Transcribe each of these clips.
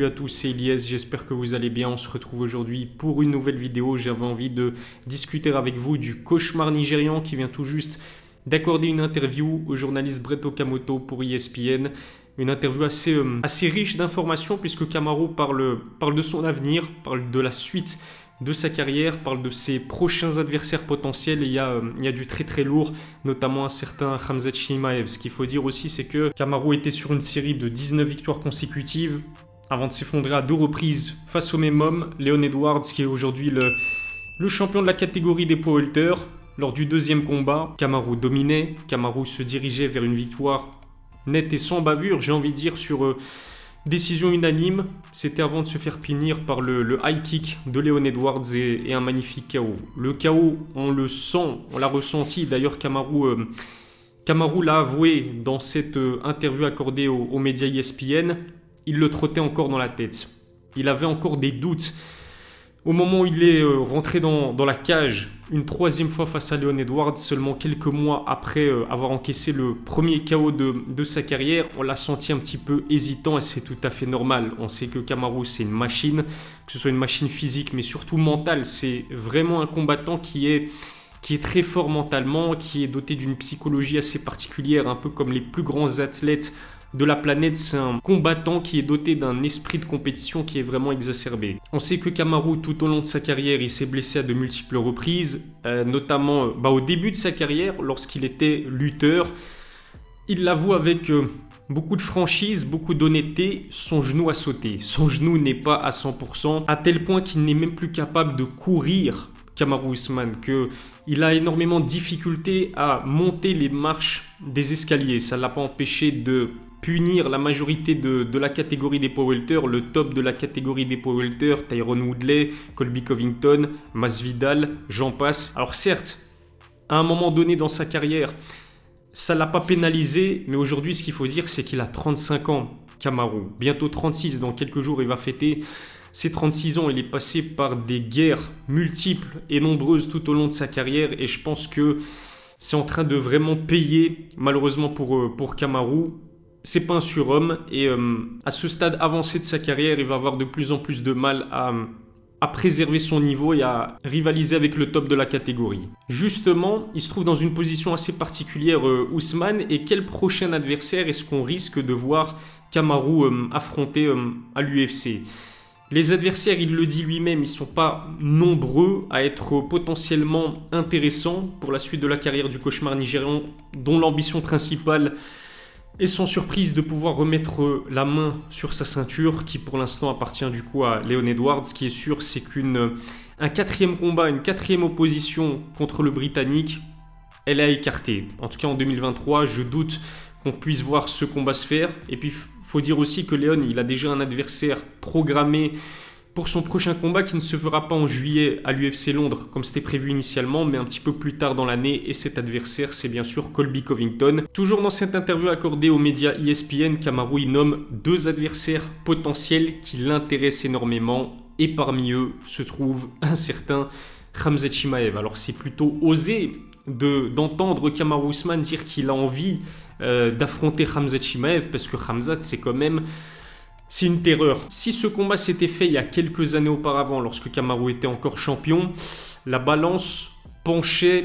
Salut à tous, c'est Elias, j'espère que vous allez bien. On se retrouve aujourd'hui pour une nouvelle vidéo. J'avais envie de discuter avec vous du cauchemar nigérian qui vient tout juste d'accorder une interview au journaliste Brett Okamoto pour ESPN. Une interview assez, euh, assez riche d'informations puisque Camaro parle, parle de son avenir, parle de la suite de sa carrière, parle de ses prochains adversaires potentiels il y, a, euh, il y a du très très lourd, notamment un certain Hamzat Shimaev. Ce qu'il faut dire aussi, c'est que Camaro était sur une série de 19 victoires consécutives avant de s'effondrer à deux reprises face au même homme, Leon Edwards, qui est aujourd'hui le, le champion de la catégorie des poids Lors du deuxième combat, Camaro dominait, Camaro se dirigeait vers une victoire nette et sans bavure, j'ai envie de dire, sur... Euh, Décision unanime, c'était avant de se faire punir par le, high kick de Léon Edwards et, un magnifique KO. Le KO, on le sent, on l'a ressenti. D'ailleurs, Kamaru, euh, l'a avoué dans cette euh, interview accordée aux médias ESPN. Il le trottait encore dans la tête. Il avait encore des doutes. Au moment où il est euh, rentré dans, la cage une troisième fois face à Leon Edwards, seulement quelques mois après euh, avoir encaissé le premier KO de, sa carrière, on l'a senti un petit peu hésitant et c'est tout à fait normal. On sait que Kamaru c'est une machine, que ce soit une machine physique mais surtout mentale. C'est vraiment un combattant qui est qui est très fort mentalement, qui est doté d'une psychologie assez particulière, un peu comme les plus grands athlètes de la planète, c'est un combattant qui est doté d'un esprit de compétition qui est vraiment exacerbé. On sait que Kamaru, tout au long de sa carrière, il s'est blessé à de multiples reprises, euh, notamment euh, bah, au début de sa carrière, lorsqu'il était lutteur. Il l'avoue avec euh, beaucoup de franchise, beaucoup d'honnêteté, son genou a sauté. Son genou n'est pas à 100%, à tel point qu'il n'est même plus capable de courir Kamaru Usman, qu'il a énormément de difficultés à monter les marches des escaliers. Ça ne l'a pas empêché de punir la majorité de, la catégorie des power le top de la catégorie des power Tyrone Woodley, Colby Covington, Masvidal, j'en passe. Alors certes, à un moment donné dans sa carrière, ça l'a pas pénalisé, mais aujourd'hui ce qu'il faut dire c'est qu'il a 35 ans, Kamaru. Bientôt 36, dans quelques jours il va fêter ses 36 ans. Il est passé par des guerres multiples et nombreuses tout au long de sa carrière et je pense que c'est en train de vraiment payer malheureusement pour, euh, pour Kamaru c'est pas un surhomme et euh, à ce stade avancé de sa carrière, il va avoir de plus en plus de mal à, préserver son niveau et à rivaliser avec le top de la catégorie. Justement, il se trouve dans une position assez particulière, euh, Ousmane, et quel prochain adversaire est-ce qu'on risque de voir Kamaru euh, affronter à l'UFC les adversaires, il le dit lui-même, ils ne sont pas nombreux à être potentiellement intéressants pour la suite de la carrière du cauchemar nigérian, dont l'ambition principale et sans surprise de pouvoir remettre la main sur sa ceinture qui pour l'instant appartient du coup à Léon Edwards. Ce qui est sûr, c'est qu'un quatrième combat, une quatrième opposition contre le Britannique, elle a écarté. En tout cas en 2023, je doute qu'on puisse voir ce combat se faire. Et puis, faut dire aussi que Léon, il a déjà un adversaire programmé pour son prochain combat qui ne se fera pas en juillet à l'UFC Londres comme c'était prévu initialement, mais un petit peu plus tard dans l'année. Et cet adversaire, c'est bien sûr Colby Covington. Toujours dans cette interview accordée aux médias ESPN, Kamaru nomme deux adversaires potentiels qui l'intéressent énormément. Et parmi eux se trouve un certain Khamzat Chimaev. Alors c'est plutôt osé d'entendre Kamaru Usman dire qu'il a envie euh, d'affronter Khamzat Chimaev parce que Khamzat c'est quand même c'est une terreur. Si ce combat s'était fait il y a quelques années auparavant, lorsque Kamaru était encore champion, la balance penchait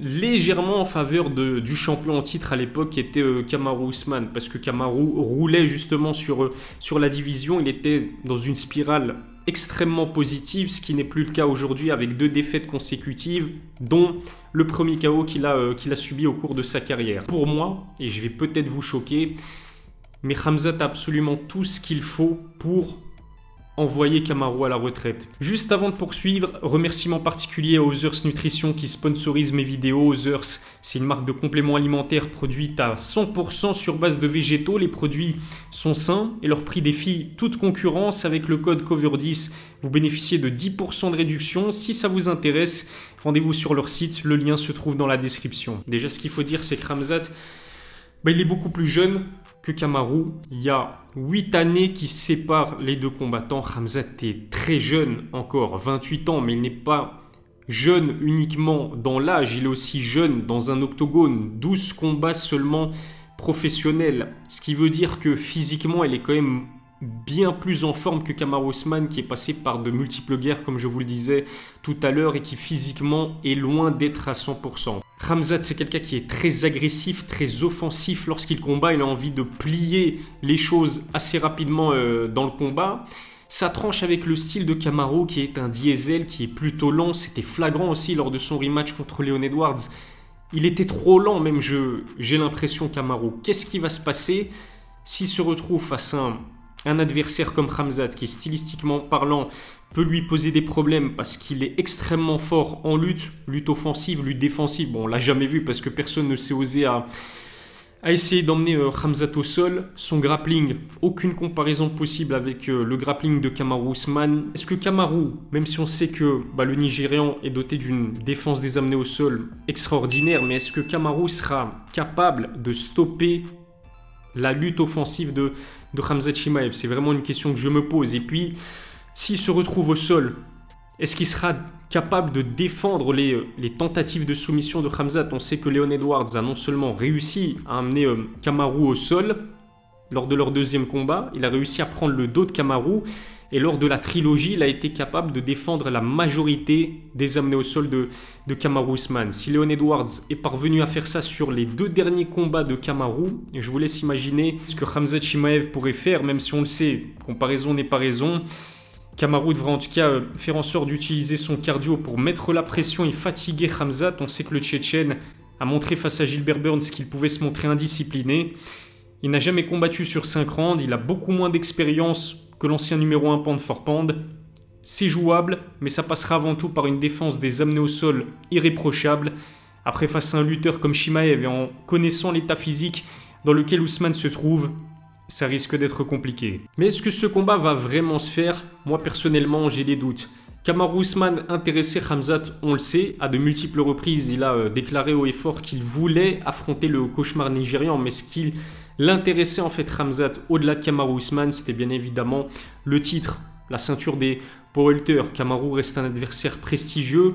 légèrement en faveur du champion en titre à l'époque qui était euh, Kamaru Usman parce que Kamaru roulait justement sur, euh, sur la division, il était dans une spirale extrêmement positive, ce qui n'est plus le cas aujourd'hui avec deux défaites consécutives, dont le premier KO qu'il a, euh, qu'il a subi au cours de sa carrière. Pour moi, et je vais peut-être vous choquer, mais Hamzat a absolument tout ce qu'il faut pour envoyer Camaro à la retraite. Juste avant de poursuivre, remerciement particulier à Others Nutrition qui sponsorise mes vidéos. Others, c'est une marque de compléments alimentaires produite à 100% sur base de végétaux. Les produits sont sains et leur prix défie toute concurrence. Avec le code COVER10, vous bénéficiez de 10% de réduction. Si ça vous intéresse, rendez-vous sur leur site. Le lien se trouve dans la description. Déjà, ce qu'il faut dire, c'est que Ramzat, bah, il est beaucoup plus jeune que Kamaru. Il y a 8 années qui séparent les deux combattants. Hamzat est très jeune encore, 28 ans, mais il n'est pas jeune uniquement dans l'âge, il est aussi jeune dans un octogone. 12 combats seulement professionnels. Ce qui veut dire que physiquement, il est quand même bien plus en forme que Kamaru Usman qui est passé par de multiples guerres comme je vous le disais tout à l'heure et qui physiquement est loin d'être à 100%. Ramzat c'est quelqu'un qui est très agressif, très offensif lorsqu'il combat, il a envie de plier les choses assez rapidement euh, dans le combat. Ça tranche avec le style de Kamaru qui est un diesel, qui est plutôt lent. C'était flagrant aussi lors de son rematch contre Leon Edwards. Il était trop lent, même j'ai l'impression Kamaru. Qu'est-ce qui va se passer s'il se retrouve face à un, adversaire comme Ramzat qui stylistiquement parlant peut lui poser des problèmes parce qu'il est extrêmement fort en lutte, lutte offensive, lutte défensive. Bon, on l'a jamais vu parce que personne ne s'est osé à a essayé d'emmener euh, au sol. Son grappling, aucune comparaison possible avec euh, le grappling de Kamaru Usman. Est-ce que Kamaru, même si on sait que bah, le Nigérian est doté d'une défense des amenés au sol extraordinaire, mais est-ce que Kamaru sera capable de stopper la lutte offensive de, de Hamzat Shimaev C'est vraiment une question que je me pose. Et puis, s'il se retrouve au sol, est-ce qu'il sera capable de défendre les, tentatives de soumission de Hamzat On sait que Leon Edwards a non seulement réussi à amener euh, Kamaru au sol lors de leur deuxième combat, il a réussi à prendre le dos de Kamaru et lors de la trilogie, il a été capable de défendre la majorité des amenés au sol de, de Kamaru Usman. Si Leon Edwards est parvenu à faire ça sur les deux derniers combats de Kamaru, je vous laisse imaginer ce que Hamzat Shimaev pourrait faire, même si on le sait, comparaison n'est pas raison. Kamaru devra en tout cas euh, faire en sorte d'utiliser son cardio pour mettre la pression et fatiguer Hamzat. On sait que le Tchétchène a montré face à Gilbert Burns qu'il pouvait se montrer indiscipliné. Il n'a jamais combattu sur 5 rounds, il a beaucoup moins d'expérience que l'ancien numéro 1 Pand for Pand. C'est jouable, mais ça passera avant tout par une défense des amenés au sol irréprochable. Après, face à un lutteur comme Shimaev et en connaissant l'état physique dans lequel Ousmane se trouve, ça risque d'être compliqué. Mais est-ce que ce combat va vraiment se faire? Moi personnellement, j'ai des doutes. Kamaru Usman intéressé Hamzat, on le sait, à de multiples reprises, il a euh, déclaré haut et fort qu'il voulait affronter le cauchemar nigérian, mais ce qui l'intéressait en fait Hamzat au-delà de Kamaru Usman, c'était bien évidemment le titre, la ceinture des Powelter. Kamaru reste un adversaire prestigieux,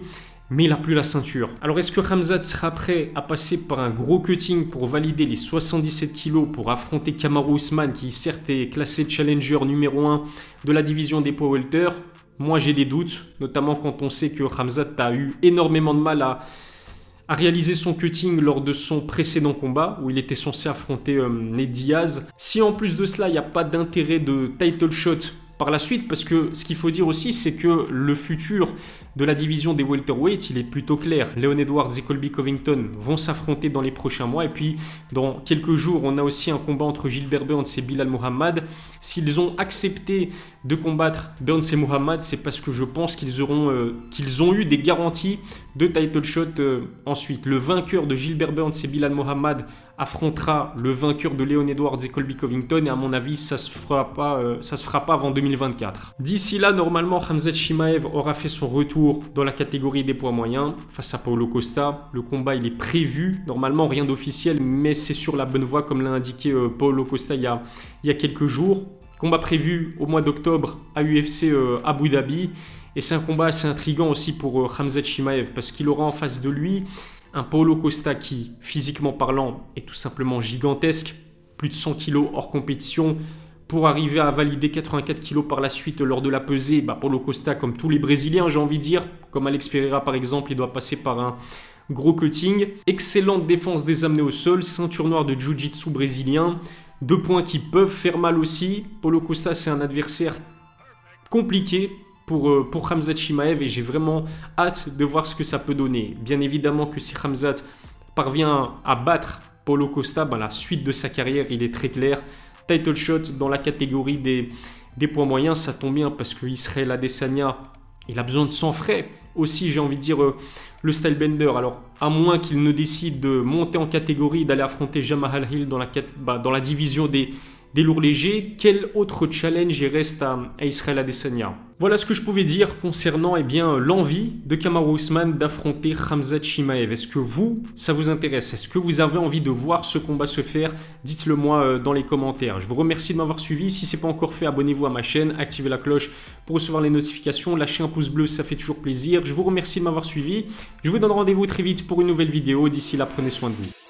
mais il n'a plus la ceinture. Alors est-ce que Ramzat sera prêt à passer par un gros cutting pour valider les 77 kilos pour affronter Kamaru Usman qui certes est classé challenger numéro 1 de la division des poids Moi j'ai des doutes, notamment quand on sait que Ramzat a eu énormément de mal à, à réaliser son cutting lors de son précédent combat où il était censé affronter euh, Ned Diaz. Si en plus de cela il n'y a pas d'intérêt de title shot par la suite, parce que ce qu'il faut dire aussi, c'est que le futur de la division des welterweights, il est plutôt clair. Leon Edwards et Colby Covington vont s'affronter dans les prochains mois. Et puis, dans quelques jours, on a aussi un combat entre Gilbert Burns et Bilal Mohamed. S'ils ont accepté de combattre Burns et Mohamed, c'est parce que je pense qu'ils auront, euh, ont eu des garanties de title shot euh, ensuite. Le vainqueur de Gilbert Burns et Bilal Mohamed affrontera le vainqueur de Leon Edwards et Colby Covington et à mon avis ça se fera pas euh, se fera pas avant 2024. D'ici là normalement Hamzat Shimaev aura fait son retour dans la catégorie des poids moyens face à Paulo Costa. Le combat il est prévu normalement rien d'officiel mais c'est sur la bonne voie comme l'a indiqué euh, Paulo Costa il y, a, quelques jours. Combat prévu au mois d'octobre à UFC euh, Abu Dhabi et c'est un combat assez intrigant aussi pour Hamzat Shimaev parce qu'il aura en face de lui un Paulo Costa qui, physiquement parlant, est tout simplement gigantesque, plus de 100 kg hors compétition, pour arriver à valider 84 kg par la suite lors de la pesée, bah Paulo Costa, comme tous les Brésiliens, j'ai envie de dire, comme Alex Pereira par exemple, il doit passer par un gros cutting. Excellente défense des amenés au sol, ceinture noire de Jiu-Jitsu brésilien, deux points qui peuvent faire mal aussi. Paulo Costa, c'est un adversaire compliqué pour, euh, pour Shimaev et j'ai vraiment hâte de voir ce que ça peut donner. Bien évidemment que si Hamzat parvient à battre Paulo Costa, ben la suite de sa carrière, il est très clair. Title shot dans la catégorie des, des points moyens, ça tombe bien parce que Israël Adesanya, il a besoin de sang frais. Aussi, j'ai envie de dire, euh, le style bender. Alors, à moins qu'il ne décide de monter en catégorie, d'aller affronter Jamal Hill dans la, bah, dans la division des, des lourds légers, quel autre challenge il reste à, Israël Adesanya? Voilà ce que je pouvais dire concernant eh l'envie de Kamaru Usman d'affronter Hamzat Shimaev. Est-ce que vous, ça vous intéresse? Est-ce que vous avez envie de voir ce combat se faire? Dites-le moi euh, dans les commentaires. Je vous remercie de m'avoir suivi. Si ce n'est pas encore fait, abonnez-vous à ma chaîne, activez la cloche pour recevoir les notifications, lâchez un pouce bleu, ça fait toujours plaisir. Je vous remercie de m'avoir suivi. Je vous donne rendez-vous très vite pour une nouvelle vidéo. D'ici là, prenez soin de vous.